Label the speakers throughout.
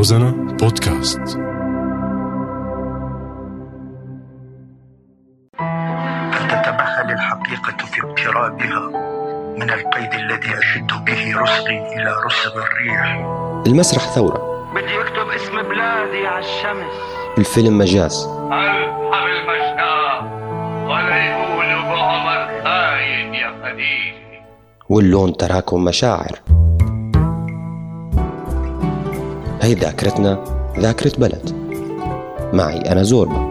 Speaker 1: روزانا بودكاست.
Speaker 2: فلتتمهل الحقيقة في اقترابها من القيد الذي أشد به رسغي إلى رسغ الريح.
Speaker 3: المسرح ثورة.
Speaker 4: بدي أكتب اسم بلادي على الشمس.
Speaker 3: الفيلم مجاز.
Speaker 5: ألحم المشتاق ولا يقولوا بعمر خاين يا خديجة
Speaker 3: واللون تراكم مشاعر. هي ذاكرتنا ذاكرة بلد. معي أنا زوربا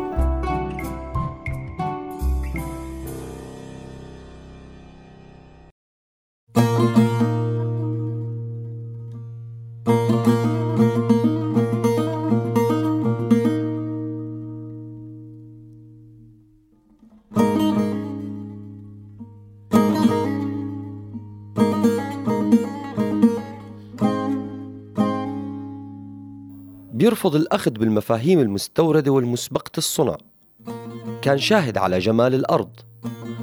Speaker 3: بيرفض الأخذ بالمفاهيم المستوردة والمسبقة الصنع كان شاهد على جمال الأرض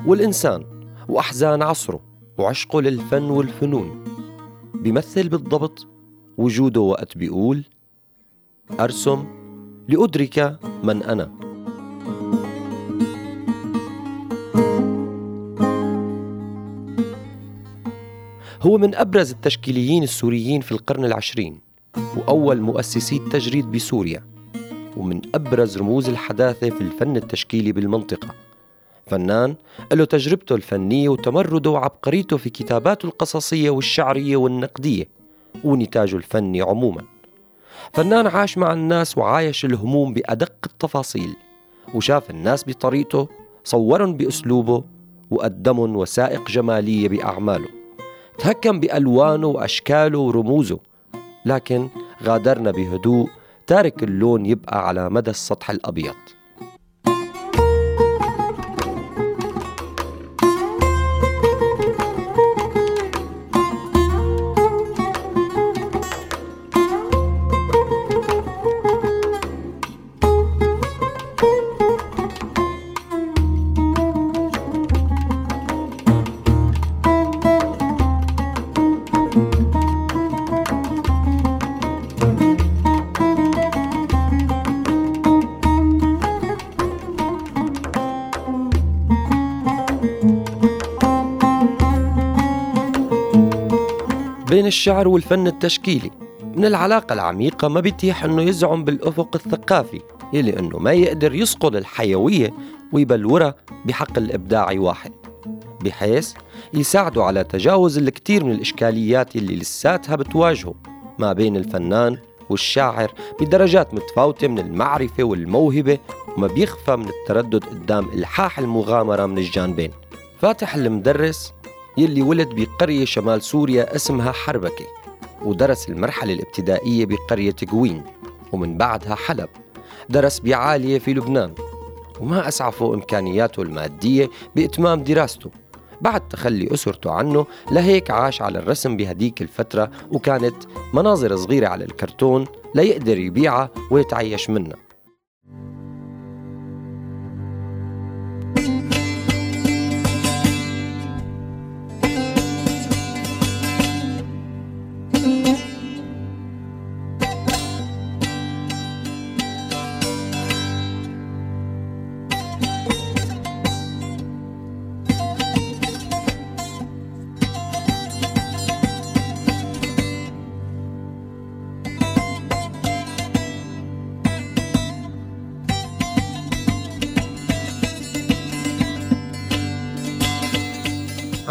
Speaker 3: والإنسان وأحزان عصره وعشقه للفن والفنون. بيمثل بالضبط وجوده وقت بيقول أرسم لأدرك من أنا. هو من أبرز التشكيليين السوريين في القرن العشرين. وأول مؤسسي التجريد بسوريا ومن أبرز رموز الحداثة في الفن التشكيلي بالمنطقة. فنان له تجربته الفنية وتمرده وعبقريته في كتاباته القصصية والشعرية والنقدية ونتاجه الفني عموما. فنان عاش مع الناس وعايش الهموم بأدق التفاصيل وشاف الناس بطريقته صورهم بأسلوبه وقدمهم وثائق جمالية بأعماله. تهكم بألوانه وأشكاله ورموزه لكن غادرنا بهدوء تارك اللون يبقى على مدى السطح الأبيض. بين الشعر والفن التشكيلي من العلاقة العميقة ما بيتيح إنه يزعم بالأفق الثقافي يلي إنه ما يقدر يسقط الحيوية ويبلورها بحق الابداعي واحد بحيث يساعده على تجاوز الكثير من الإشكاليات اللي لساتها بتواجهه ما بين الفنان والشاعر بدرجات متفاوتة من المعرفة والموهبة وما بيخفى من التردد قدام إلحاح المغامرة من الجانبين. فاتح المدرس يلي ولد بقرية شمال سوريا اسمها حربكة ودرس المرحلة الابتدائية بقرية قوين ومن بعدها حلب. درس بعالية في لبنان وما أسعفه إمكانياته المادية بإتمام دراسته. بعد تخلي أسرته عنه لهيك عاش على الرسم بهديك الفترة وكانت مناظر صغيرة على الكرتون ليقدر يبيعها ويتعيش منها.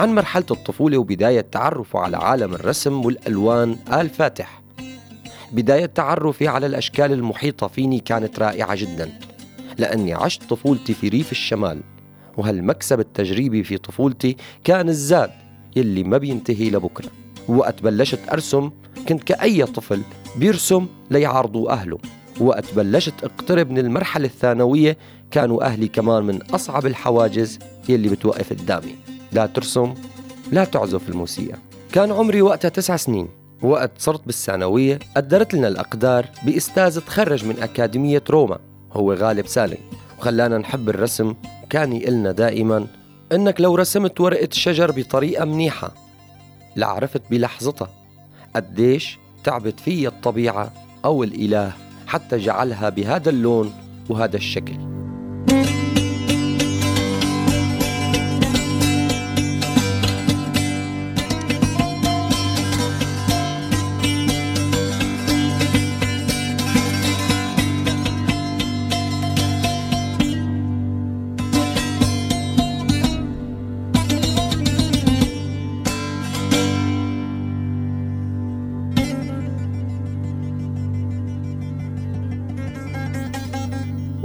Speaker 3: عن مرحلة الطفولة وبداية تعرفه على عالم الرسم والألوان آل فاتح. بداية تعرفي على الأشكال المحيطة فيني كانت رائعة جدا لأني عشت طفولتي في ريف الشمال وهالمكسب التجريبي في طفولتي كان الزاد يلي ما بينتهي لبكرة. وقت بلشت أرسم كنت كأي طفل بيرسم ليعارضوا أهله. وقت بلشت أقترب من المرحلة الثانوية كانوا أهلي كمان من أصعب الحواجز يلي بتوقف قدامي. لا ترسم لا تعزف الموسيقى. كان عمري وقتها تسع سنين. وقت صرت بالثانوية قدرت لنا الأقدار بأستاذ تخرج من أكاديمية روما. هو غالب سالم. وخلانا نحب الرسم. وكان يقلنا دائما إنك لو رسمت ورقة شجر بطريقة منيحة. لعرفت بلحظتها. قديش تعبت فيا الطبيعة أو الإله حتى جعلها بهذا اللون وهذا الشكل.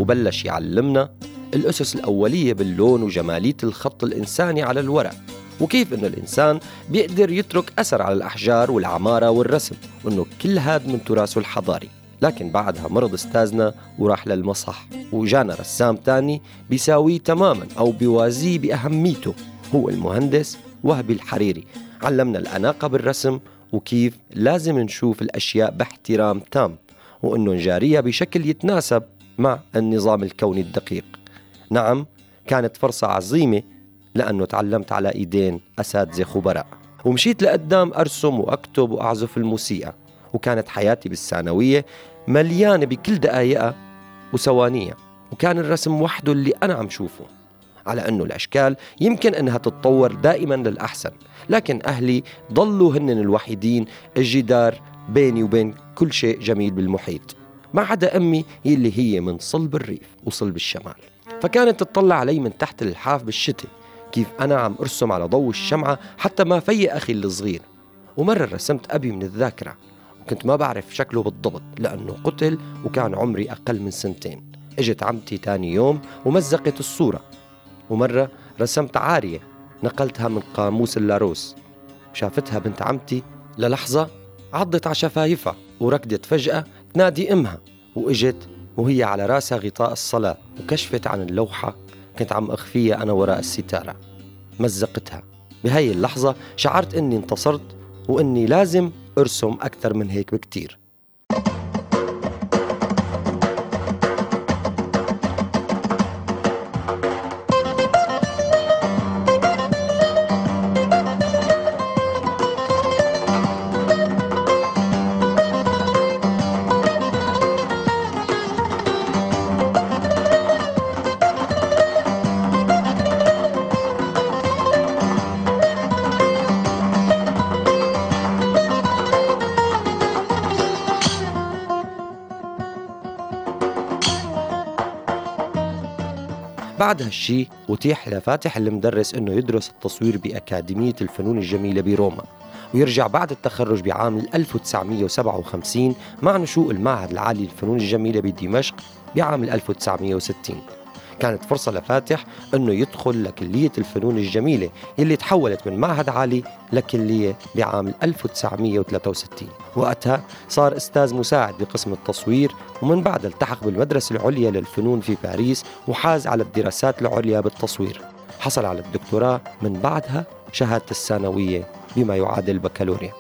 Speaker 3: وبلش يعلمنا الأسس الأولية باللون وجمالية الخط الإنساني على الورق وكيف إنه الإنسان بيقدر يترك أثر على الأحجار والعمارة والرسم وإنه كل هاد من تراثه الحضاري. لكن بعدها مرض أستاذنا وراح للمصح وجانا رسام تاني بيساويه تماما أو بيوازيه بأهميته هو المهندس وهبي الحريري. علمنا الأناقة بالرسم وكيف لازم نشوف الأشياء باحترام تام وأنه نجاريها بشكل يتناسب مع النظام الكوني الدقيق. نعم كانت فرصة عظيمة لأنه تعلمت على إيدين أساتذة خبراء. ومشيت لقدام أرسم وأكتب وأعزف الموسيقى. وكانت حياتي بالثانوية مليانة بكل دقايقها وثوانيها. وكان الرسم وحده اللي أنا عم شوفه. على أنه الأشكال يمكن أنها تتطور دائما للأحسن. لكن أهلي ضلوا هن الوحيدين الجدار بيني وبين كل شيء جميل بالمحيط. ما عدا أمي اللي هي من صلب الريف وصلب الشمال. فكانت تطلع علي من تحت الحاف بالشتاء كيف أنا عم أرسم على ضوء الشمعة حتى ما في أخي الصغير ومرة رسمت أبي من الذاكرة وكنت ما بعرف شكله بالضبط لأنه قتل وكان عمري أقل من سنتين. إجت عمتي تاني يوم ومزقت الصورة. ومرة رسمت عارية نقلتها من قاموس اللاروس. شافتها بنت عمتي للحظة عضت على شفايفها وركضت فجأة تنادي أمها وإجت وهي على راسها غطاء الصلاة وكشفت عن اللوحة. كنت عم أخفيها أنا وراء الستارة. مزقتها. بهاي اللحظة شعرت أني انتصرت وأني لازم أرسم أكثر من هيك بكتير. بعد هالشي أتيح لفاتح المدرس أنه يدرس التصوير بأكاديمية الفنون الجميلة بروما ويرجع بعد التخرج بعام 1957 مع نشوء المعهد العالي للفنون الجميلة بدمشق بعام 1960 كانت فرصة لفاتح أنه يدخل لكلية الفنون الجميلة اللي تحولت من معهد عالي لكلية بعام 1963 وقتها صار أستاذ مساعد بقسم التصوير ومن بعد التحق بالمدرسة العليا للفنون في باريس وحاز على الدراسات العليا بالتصوير. حصل على الدكتوراه من بعدها شهادة الثانوية بما يعادل البكالوريا.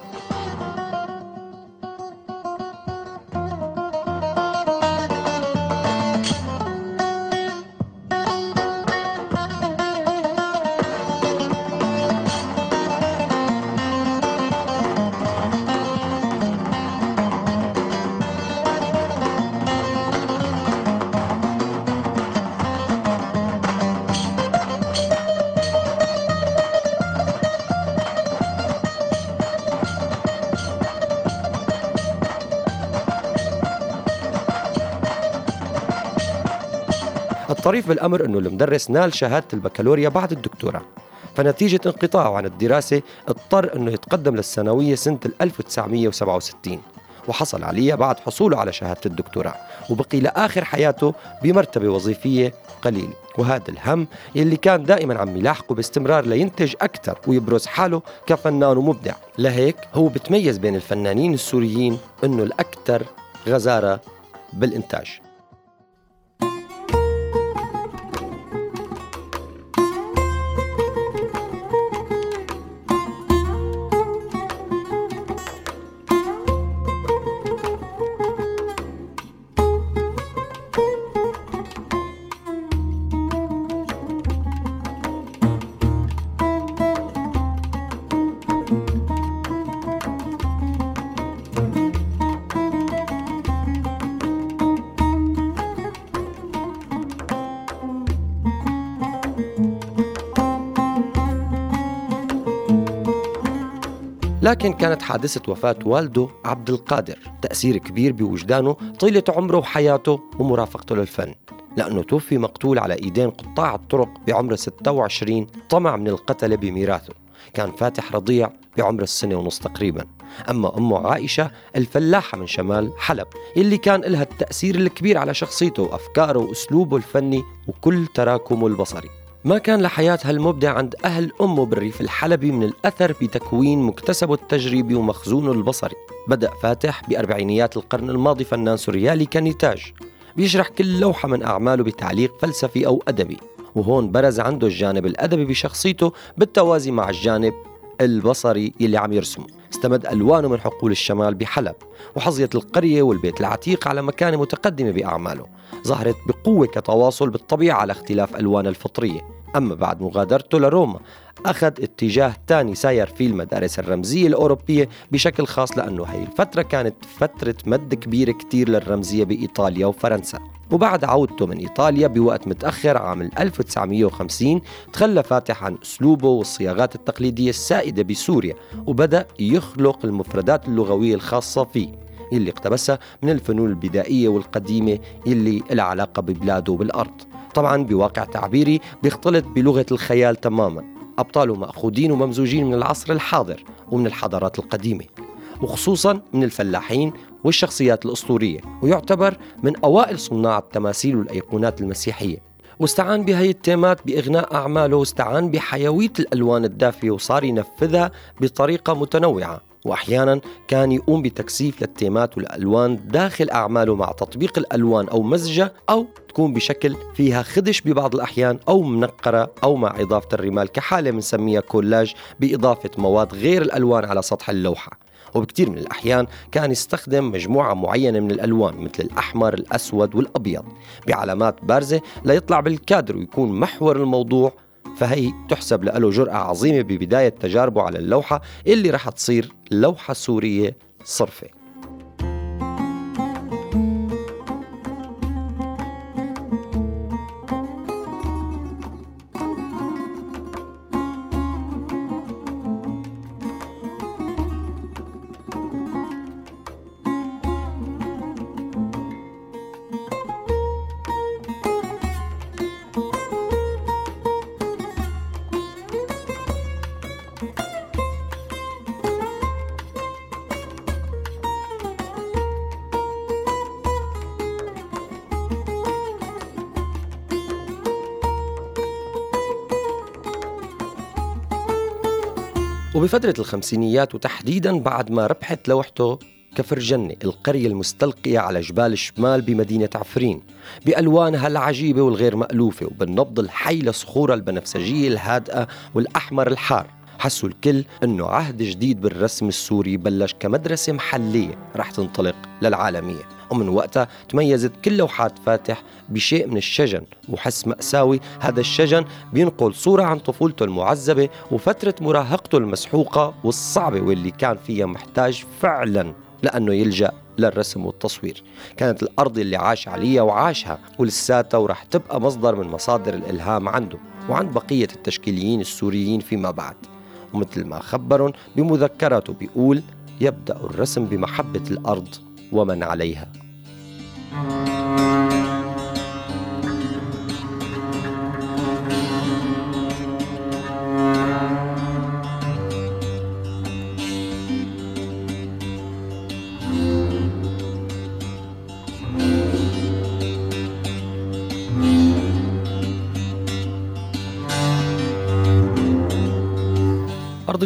Speaker 3: بالأمر أنه المدرس نال شهادة البكالوريا بعد الدكتوراه. فنتيجة انقطاعه عن الدراسة اضطر أنه يتقدم للثانوية سنة 1967 وحصل عليها بعد حصوله على شهادة الدكتوراه. وبقي لآخر حياته بمرتبة وظيفية قليلة. وهذا الهم اللي كان دائما عم يلاحقه باستمرار لينتج أكثر ويبرز حاله كفنان ومبدع. لهيك هو بتميز بين الفنانين السوريين أنه الأكثر غزارة بالإنتاج. لكن كانت حادثة وفاة والده عبد القادر تأثير كبير بوجدانه طيلة عمره وحياته ومرافقته للفن. لأنه توفي مقتول على إيدين قطاع الطرق بعمر 26 طمع من القتلة بميراثه. كان فاتح رضيع بعمر السنة ونص تقريبا. أما أمه عائشة الفلاحة من شمال حلب اللي كان لها التأثير الكبير على شخصيته وأفكاره وأسلوبه الفني وكل تراكمه البصري. ما كان لحياتها المبدع عند أهل أمه بالريف الحلبي من الأثر بتكوين مكتسبه التجريبي ومخزونه البصري بدأ فاتح بأربعينيات القرن الماضي فنان سوريالي كنتاج. بيشرح كل لوحة من أعماله بتعليق فلسفي أو أدبي. وهون برز عنده الجانب الأدبي بشخصيته بالتوازي مع الجانب البصري اللي عم يرسمه. استمد ألوانه من حقول الشمال بحلب وحظيت القرية والبيت العتيق على مكانة متقدمة بأعماله ظهرت بقوة كتواصل بالطبيعة على اختلاف ألوان الفطرية. أما بعد مغادرته لروما أخذ اتجاه تاني ساير فيه المدارس الرمزية الأوروبية بشكل خاص لأنه هي الفترة كانت فترة مد كبيرة كتير للرمزية بإيطاليا وفرنسا. وبعد عودته من إيطاليا بوقت متأخر عام 1950 تخلى فاتح عن أسلوبه والصياغات التقليدية السائدة بسوريا وبدأ يخلق المفردات اللغوية الخاصة فيه. اللي اقتبسها من الفنون البدائية والقديمة اللي لها علاقة ببلاده وبالأرض طبعا بواقع تعبيري بيختلط بلغة الخيال تماما. أبطاله مأخوذين وممزوجين من العصر الحاضر ومن الحضارات القديمة وخصوصا من الفلاحين والشخصيات الأسطورية ويعتبر من أوائل صناع التماثيل والأيقونات المسيحية. واستعان بهي التيمات بإغناء أعماله واستعان بحيوية الألوان الدافية وصار ينفذها بطريقة متنوعة. واحيانا كان يقوم بتكثيف للتيمات والالوان داخل أعماله مع تطبيق الألوان أو مزجة أو تكون بشكل فيها خدش ببعض الأحيان أو منقرة أو مع إضافة الرمال كحالة بنسميها كولاج بإضافة مواد غير الألوان على سطح اللوحة. وبكثير من الأحيان كان يستخدم مجموعة معينة من الألوان مثل الأحمر الأسود والأبيض بعلامات بارزة ليطلع بالكادر ويكون محور الموضوع فهي تحسب له جرأة عظيمة ببداية تجاربه على اللوحة اللي رح تصير لوحة سورية صرفة. وبفترة الخمسينيات وتحديدا بعد ما ربحت لوحته كفر جنة القرية المستلقية على جبال الشمال بمدينة عفرين بألوانها العجيبة والغير مألوفة وبالنبض الحي لصخورها البنفسجية الهادئة والأحمر الحار. حسوا الكل إنه عهد جديد بالرسم السوري بلش كمدرسة محلية رح تنطلق للعالمية. ومن وقتها تميزت كل لوحات فاتح بشيء من الشجن وحس مأساوي هذا الشجن بينقل صورة عن طفولته المعذبة وفترة مراهقته المسحوقة والصعبة واللي كان فيها محتاج فعلا لأنه يلجأ للرسم والتصوير. كانت الأرض اللي عاش عليها وعاشها ولساتها ورح تبقى مصدر من مصادر الإلهام عنده وعند بقية التشكيليين السوريين فيما بعد. ومثل ما خبرهم بمذكراته بيقول يبدأ الرسم بمحبة الأرض ومن عليها.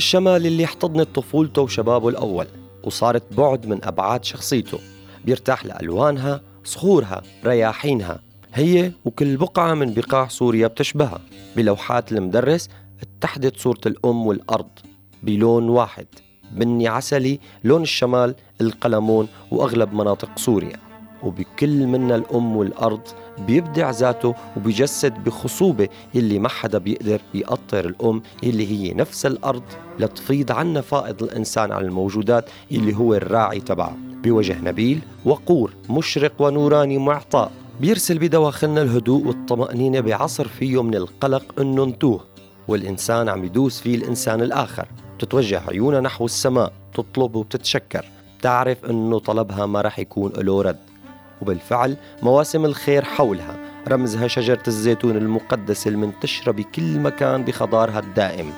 Speaker 3: الشمال اللي احتضنت طفولته وشبابه الأول وصارت بعد من أبعاد شخصيته بيرتاح لألوانها صخورها رياحينها. هي وكل بقعة من بقاع سوريا بتشبهها. بلوحات المدرس اتحدت صورة الأم والأرض بلون واحد بني عسلي لون الشمال القلمون وأغلب مناطق سوريا. وبكل منا الأم والأرض بيبدع ذاته وبيجسد بخصوبة اللي ما حدا بيقدر يقطر الأم اللي هي نفس الأرض. لتفيض عنا فائض الإنسان على الموجودات اللي هو الراعي تبعها بوجه نبيل وقور مشرق ونوراني معطاء. بيرسل بدواخلنا الهدوء والطمأنينة بعصر فيه من القلق انه نتوه والإنسان عم يدوس فيه الإنسان الآخر. بتتوجه عيونها نحو السماء بتطلب وبتتشكر بتعرف أنه طلبها ما رح يكون له رد. وبالفعل مواسم الخير حولها رمزها شجرة الزيتون المقدسة المنتشرة بكل مكان بخضارها الدائم.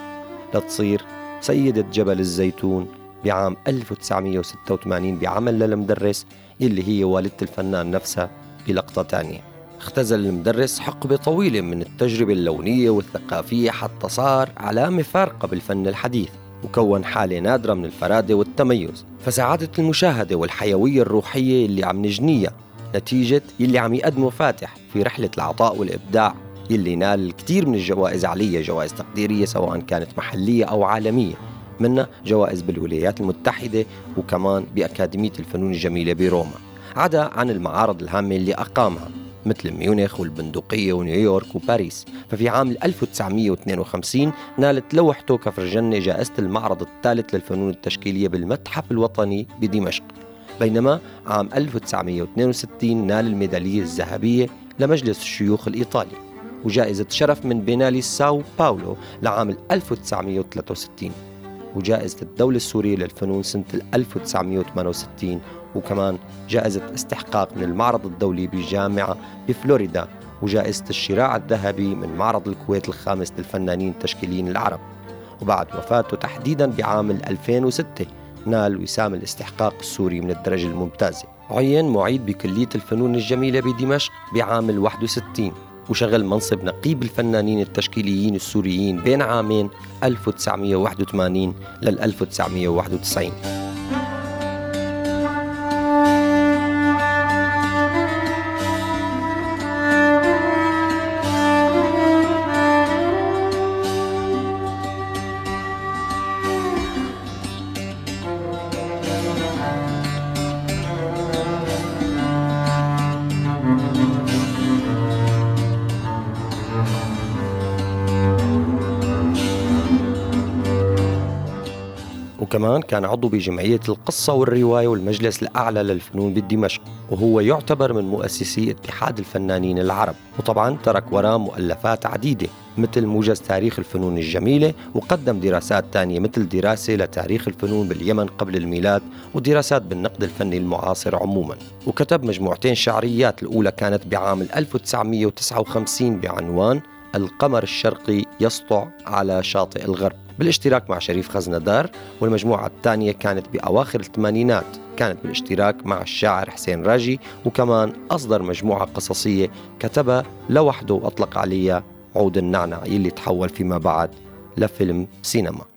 Speaker 3: لتصير سيدة جبل الزيتون بعام 1986 بعمل للمدرس اللي هي والدة الفنان نفسها بلقطة تانية. اختزل المدرس حقبة طويلة من التجربة اللونية والثقافية حتى صار علامة فارقة بالفن الحديث. وكون حالة نادرة من الفرادة والتميز. فسعادة المشاهدة والحيوية الروحية اللي عم نجنيها نتيجة يلي عم يقدمه فاتح في رحلة العطاء والإبداع يلي نال الكثير من الجوائز عليها جوائز تقديرية سواء كانت محلية أو عالمية. منها جوائز بالولايات المتحدة وكمان بأكاديمية الفنون الجميلة بروما. عدا عن المعارض الهامة اللي أقامها. مثل ميونخ والبندقية ونيويورك وباريس. ففي عام 1952 نالت لوحته كفرجنة جائزة المعرض الثالث للفنون التشكيلية بالمتحف الوطني بدمشق. بينما عام 1962 نال الميدالية الذهبية لمجلس الشيوخ الإيطالي. وجائزة شرف من بينالي ساو باولو لعام 1963 وجائزة الدولة السورية للفنون سنة 1968 وكمان جائزة استحقاق من المعرض الدولي بجامعة بفلوريدا وجائزة الشراع الذهبي من معرض الكويت الخامس للفنانين التشكيليين العرب. وبعد وفاته تحديدا بعام 2006 نال وسام الاستحقاق السوري من الدرجة الممتازة عين معيد بكلية الفنون الجميلة بدمشق بعام 61 وشغل منصب نقيب الفنانين التشكيليين السوريين بين عامين 1981 لل 1991 وكمان كان عضو بجمعية القصة والرواية والمجلس الأعلى للفنون بدمشق وهو يعتبر من مؤسسي اتحاد الفنانين العرب. وطبعا ترك وراه مؤلفات عديدة مثل موجز تاريخ الفنون الجميلة وقدم دراسات تانية مثل دراسة لتاريخ الفنون باليمن قبل الميلاد ودراسات بالنقد الفني المعاصر عموما. وكتب مجموعتين شعريات الأولى كانت بعام 1959 بعنوان القمر الشرقي يسطع على شاطئ الغرب بالاشتراك مع شريف خزندار والمجموعة الثانية كانت بأواخر الثمانينات. كانت بالاشتراك مع الشاعر حسين راجي وكمان أصدر مجموعة قصصية كتبها لوحده وأطلق عليها عود النعنع يلي تحول فيما بعد لفيلم سينما.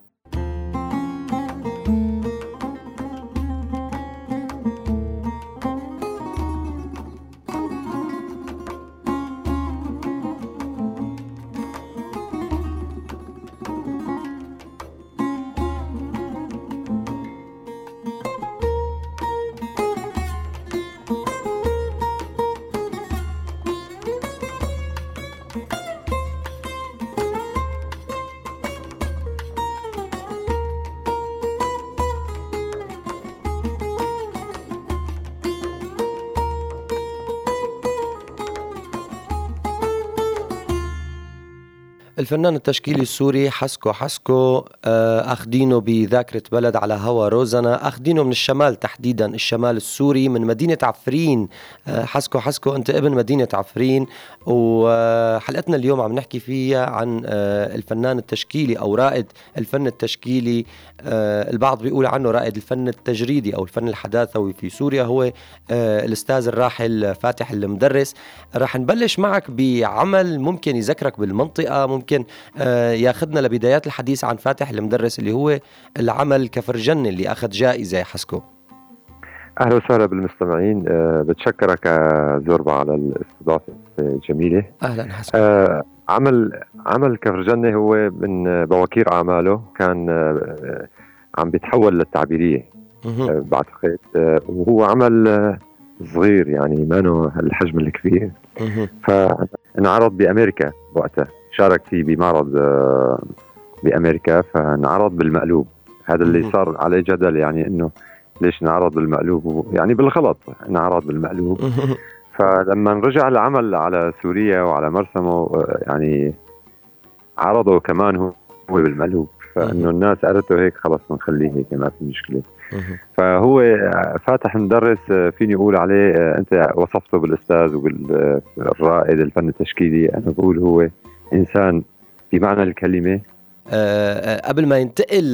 Speaker 3: الفنان التشكيلي السوري حسكو حسكو آه، أخدينه بذاكرة بلد على هوا روزنا أخدينه من الشمال تحديدا الشمال السوري من مدينة عفرين. آه، حسكو حسكو أنت ابن مدينة عفرين. وحلقتنا اليوم عم نحكي فيها عن آه، الفنان التشكيلي أو رائد الفن التشكيلي. البعض بيقول عنه رائد الفن التجريدي أو الفن الحداثوي في سوريا. هو الأستاذ الراحل فاتح المدرس. راح نبلش معك بعمل ممكن يذكرك بالمنطقة ممكن يمكن آه، ياخذنا لبدايات الحديث عن فاتح المدرس اللي هو العمل كفرجن اللي أخذ جائزة حسكو
Speaker 1: أهلا وسهلا بالمستمعين. أه بتشكرك زوربا على الاستضافة الجميلة.
Speaker 3: أهلا حسكو
Speaker 1: أه عمل عمل كفرجنة هو من بواكير أعماله كان أه عم بيتحول للتعبيرية أه بعتقد أه وهو عمل صغير يعني ما هالحجم الكبير. فانعرض بأمريكا وقتها. شارك فيه بمعرض آه، بأمريكا فانعرض بالمقلوب. هذا اللي صار عليه جدل يعني إنه ليش نعرض بالمقلوب؟ يعني بالغلط انعرض بالمقلوب. فلما رجع العمل على سوريا وعلى مرسمه آه، يعني عرضه كمان هو هو بالمقلوب. فإنه الناس قالته هيك خلص بنخليه هيك ما في مشكلة. فهو فاتح مدرس فيني أقول عليه أنت وصفته بالأستاذ وبالرائد الفن التشكيلي. أنا بقول هو إنسان بمعنى
Speaker 3: الكلمة قبل ما ينتقل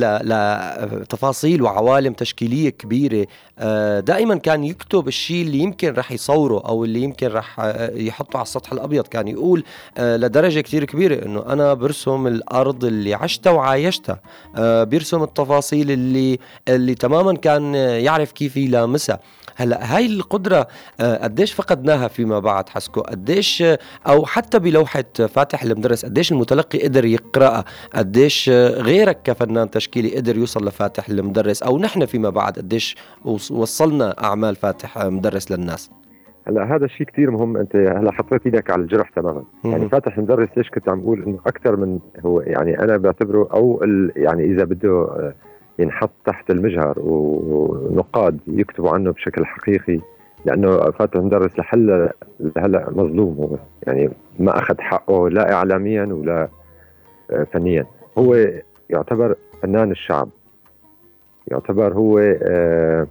Speaker 3: لتفاصيل وعوالم تشكيلية كبيرة آه، دائما كان يكتب الشيء اللي يمكن رح يصوره أو اللي يمكن رح يحطه على السطح الأبيض. كان يقول لدرجة كثير كبيرة إنه أنا برسم الأرض اللي عشتها وعايشتها. بيرسم التفاصيل اللي اللي تماما كان يعرف كيف يلامسها. هلأ هاي القدرة قديش فقدناها فيما بعد حسكو؟ قديش أو حتى بلوحة فاتح المدرس قديش المتلقي قدر يقرأها؟ قديش قديش غيرك كفنان تشكيلي قدر يوصل لفاتح المدرس أو نحن فيما بعد قديش وصلنا أعمال فاتح مدرس للناس؟
Speaker 1: هلا هذا الشيء كثير مهم. أنت هلا حطيت إيدك على الجرح تماما. يعني فاتح مدرس ليش كنت عم بقول إنه أكثر من هو؟ يعني أنا بعتبره أو يعني إذا بده ينحط تحت المجهر ونقاد يكتبوا عنه بشكل حقيقي لأنه فاتح مدرس لحل هلا مظلوم هو. يعني ما أخذ حقه لا اعلاميا ولا فنيا. هو يعتبر فنان الشعب. يعتبر هو آه،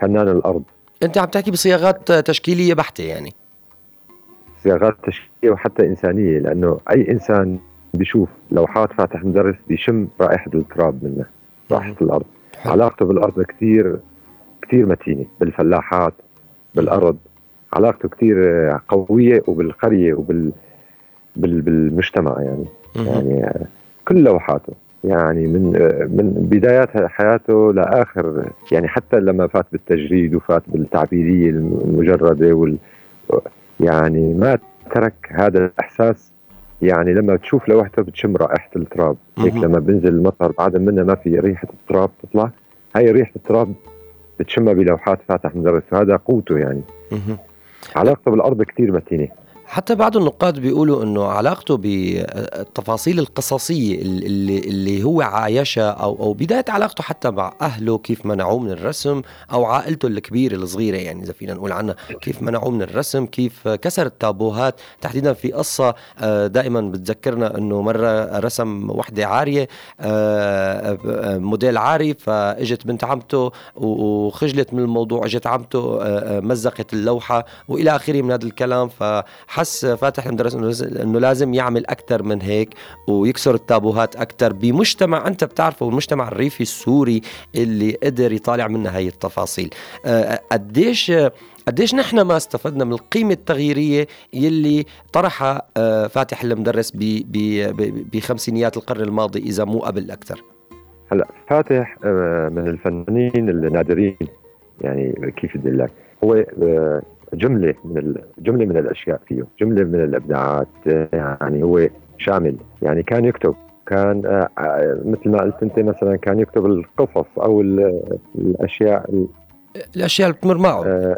Speaker 1: فنان الأرض.
Speaker 3: أنت عم تحكي بصياغات تشكيلية بحتة يعني.
Speaker 1: صياغات تشكيلية وحتى إنسانية لأنه أي إنسان بيشوف لوحات فاتح مدرس بيشم رائحة التراب منه رائحة الأرض. علاقته بالأرض كثير كثير متينة بالفلاحات بالأرض. علاقته كثير قوية وبالقرية وبال بالمجتمع يعني. يعني كل لوحاته. يعني من من بدايات حياته لآخر يعني حتى لما فات بالتجريد وفات بالتعبيرية المجردة وال يعني ما ترك هذا الإحساس. يعني لما تشوف لوحته بتشم رائحة التراب. هيك لما بنزل المطر بعد منه ما في ريحة التراب تطلع. هاي ريحة التراب بتشمها بلوحات فاتح مدرس. وهذا قوته يعني. علاقته بالأرض كثير متينة.
Speaker 3: حتى بعض النقاد بيقولوا إنه علاقته بالتفاصيل القصصية اللي, اللي هو عايشها أو أو بداية علاقته حتى مع أهله كيف منعوه من الرسم أو عائلته الكبيرة الصغيرة يعني إذا فينا نقول عنها كيف منعوه من الرسم كيف كسر التابوهات. تحديدا في قصة آه، دائما بتذكرنا إنه مرة رسم وحدة عارية آه، آه، موديل عاري فإجت بنت عمته وخجلت من الموضوع إجت عمته مزقت اللوحة وإلى آخره من هذا الكلام. ف حس فاتح المدرس إنه لازم يعمل أكثر من هيك ويكسر التابوهات أكثر بمجتمع أنت بتعرفه المجتمع الريفي السوري اللي قدر يطالع منا هاي التفاصيل. آه، قديش قديش نحن ما استفدنا من القيمة التغييرية يلي طرحها آه، فاتح المدرس بخمسينيات القرن الماضي إذا مو قبل أكثر.
Speaker 1: هلا فاتح آه، من الفنانين النادرين يعني كيف بدي هو جملة من جملة من الأشياء فيه. جملة من الإبداعات يعني هو شامل. يعني كان يكتب كان آه، آه، مثل ما قلت أنت مثلا كان يكتب القصص أو الأشياء
Speaker 3: الأشياء اللي بتمر معه.
Speaker 1: آه،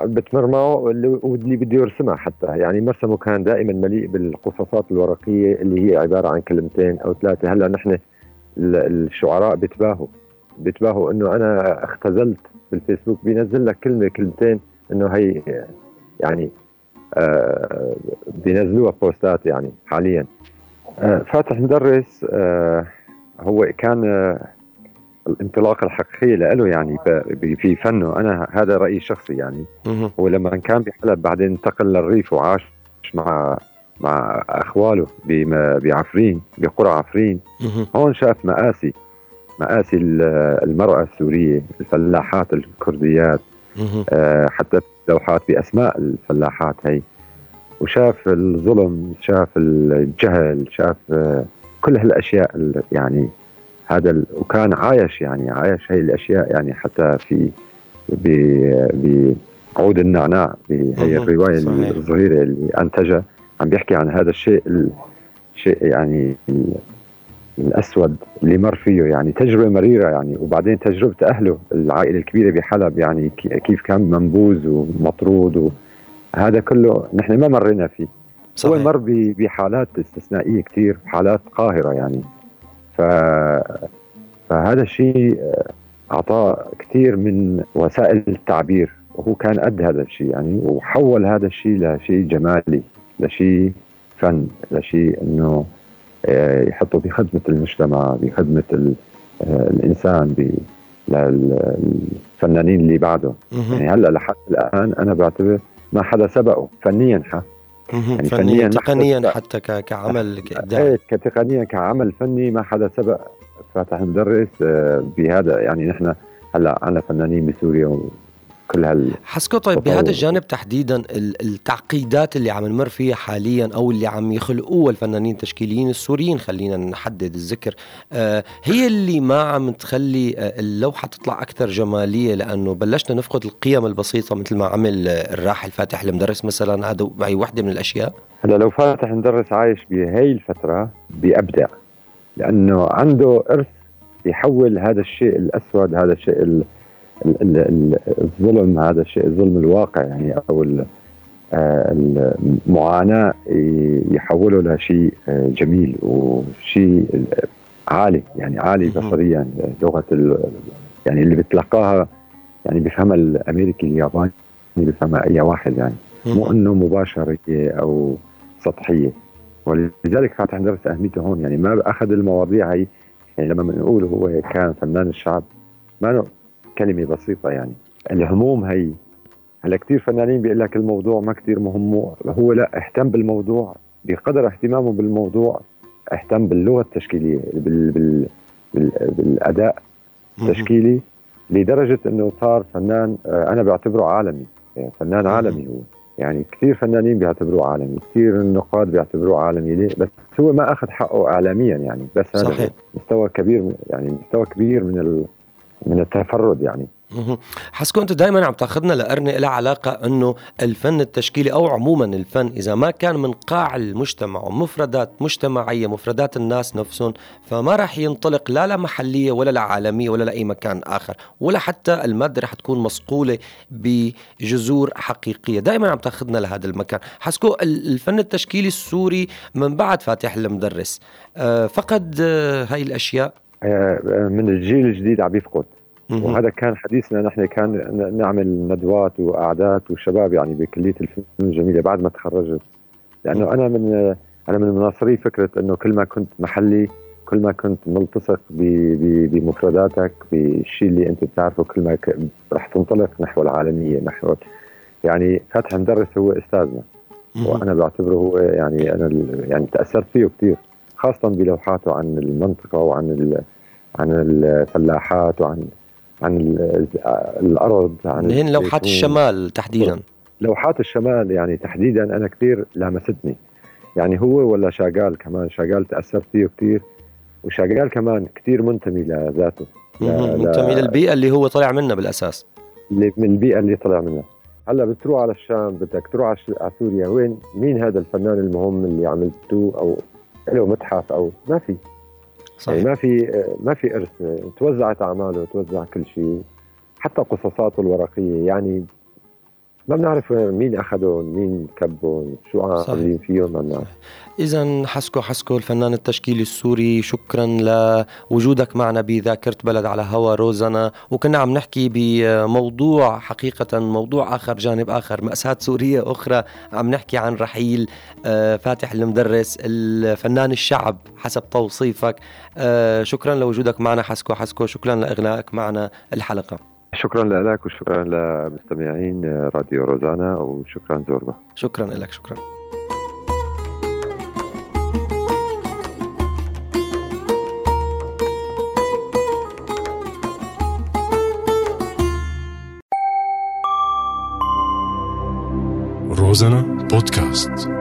Speaker 1: بتمر معه واللي بده يرسمها حتى. يعني مرسمه كان دائما مليء بالقصصات الورقية اللي هي عبارة عن كلمتين أو ثلاثة. هلأ نحن الشعراء بتباهوا بتباهوا إنه أنا اختزلت بالفيسبوك بينزل لك كلمة كلمتين إنه هي يعني آه بينزلوها بوستات يعني حاليا. آه فاتح مدرس آه هو كان الانطلاقة الحقيقية له يعني في فنه. أنا هذا رأيي الشخصي يعني. هو لما كان بحلب بعدين انتقل للريف وعاش مع مع أخواله بعفرين بقرى عفرين. هون شاف مآسي مآسي المرأة السورية الفلاحات الكرديات. حتى لوحات بأسماء الفلاحات هي. وشاف الظلم شاف الجهل شاف آه كل هالأشياء يعني هذا وكان عايش يعني عايش هي الأشياء يعني حتى في بعود النعناع بهي الرواية. الصغيرة اللي أنتجها عم بيحكي عن هذا الشيء الشيء يعني الأسود اللي مر فيه يعني تجربة مريرة يعني. وبعدين تجربة أهله العائلة الكبيرة بحلب يعني كيف كان منبوذ ومطرود وهذا كله نحن ما مرينا فيه. صحيح. هو مر بحالات استثنائية كثير حالات قاهرة يعني. ف فهذا الشيء أعطاه كثير من وسائل التعبير. وهو كان قد هذا الشيء يعني وحول هذا الشيء لشيء جمالي لشيء فن لشيء إنه آه، يحطه بخدمه المجتمع بخدمه آه، الإنسان للفنانين اللي بعده. يعني هلأ لحد الآن أنا بعتبر ما حدا سبقه فنيا حق
Speaker 3: يعني فنيا تقنيا حتى كعمل
Speaker 1: كإبداع. إيه كتقنيا كعمل فني ما حدا سبق. فاتح مدرس آه، بهذا. يعني نحن هلأ عندنا فنانين بسوريا كل هال
Speaker 3: حسكو طيب بهذا الجانب تحديدا التعقيدات اللي عم نمر فيها حاليا أو اللي عم يخلقوها الفنانين التشكيليين السوريين خلينا نحدد الذكر آه هي اللي ما عم تخلي آه اللوحة تطلع أكثر جمالية لأنه بلشنا نفقد القيم البسيطة مثل ما عمل الراحل فاتح المدرس مثلا هذا هي وحدة من الأشياء.
Speaker 1: هلا لو فاتح المدرس عايش بهي الفترة بيبدع لأنه عنده إرث يحول هذا الشيء الأسود هذا الشيء الظلم هذا الشيء الظلم الواقع يعني أو آه، المعاناة يحوله لشيء آه، جميل وشيء عالي يعني عالي بصريا. لغة يعني اللي بتلقاها يعني بيفهمها الأمريكي الياباني بيفهمها أي واحد يعني. مو إنه مباشرة أو سطحية. ولذلك فاتح درس أهميته هون يعني ما أخذ المواضيع هي يعني لما بنقول هو كان فنان الشعب ما كلمة بسيطة يعني. الهموم هي. هلا كثير فنانين بيقول لك الموضوع ما كثير مهم هو لا اهتم بالموضوع بقدر اهتمامه بالموضوع اهتم باللغة التشكيلية بال بال بال بالأداء التشكيلي لدرجة إنه صار فنان آه، أنا بعتبره عالمي يعني فنان عالمي هو. يعني كثير فنانين بيعتبروه عالمي كثير النقاد بيعتبروه عالمي. ليه؟ بس هو ما أخذ حقه اعلاميا يعني بس صحيح. مستوى كبير يعني مستوى كبير من ال من التفرد يعني.
Speaker 3: حسكو انت دائما عم تأخذنا لقرنه لها علاقة إنه الفن التشكيلي أو عموما الفن إذا ما كان من قاع المجتمع ومفردات مجتمعية مفردات الناس نفسهم فما راح ينطلق لا لمحليه ولا لعالميه ولا لاي مكان آخر ولا حتى المادة رح تكون مصقوله بجذور حقيقية. دائما عم تأخذنا لهذا المكان. حسكو الفن التشكيلي السوري من بعد فاتح المدرس. آه، فقد آه، هاي
Speaker 1: الأشياء. من الجيل الجديد عم يفقد. وهذا كان حديثنا نحن كان نعمل ندوات وقعدات وشباب يعني بكلية الفنون الجميلة بعد ما تخرجت. لأنه أنا من أنا من مناصري فكرة إنه كل ما كنت محلي كل ما كنت ملتصق بمفرداتك بالشيء اللي أنت بتعرفه كل ما رح تنطلق نحو العالمية نحو يعني فتح مدرس هو أستاذنا. وأنا بعتبره هو يعني أنا يعني تأثرت فيه كثير خاصة بلوحاته عن المنطقة وعن عن الفلاحات وعن عن الأرض عن
Speaker 3: هن لوحات الشمال تحديدا.
Speaker 1: لوحات الشمال يعني تحديدا أنا كثير لامستني. يعني هو ولا شاغال كمان شاغال تأثرت فيه كثير وشاغال كمان كثير منتمي لذاته.
Speaker 3: منتمي للبيئة اللي هو طلع منها بالأساس.
Speaker 1: اللي من البيئة اللي طلع منها. هلأ بتروح على الشام بدك تروح على سوريا وين؟ مين هذا الفنان المهم اللي عملته أو له متحف أو ما في. صحيح. يعني ما في ما في إرث توزعت أعماله توزع كل شيء حتى قصصاته الورقية يعني ما بنعرف مين أخذهم مين كبهم شو عاملين فيهم ما بنعرف
Speaker 3: اذا حسكو حسكو الفنان التشكيلي السوري شكرا لوجودك معنا بذاكرة بلد على هوا روزنا. وكنا عم نحكي بموضوع حقيقة موضوع آخر جانب آخر مأساة سورية أخرى. عم نحكي عن رحيل آه، فاتح المدرس الفنان الشعب حسب توصيفك. آه، شكرا لوجودك معنا حسكو حسكو شكرا لإغنائك معنا الحلقة.
Speaker 1: شكرا لك وشكرا لمستمعين راديو روزانا وشكرا زوربا.
Speaker 3: شكرا لك شكرا. روزانا بودكاست.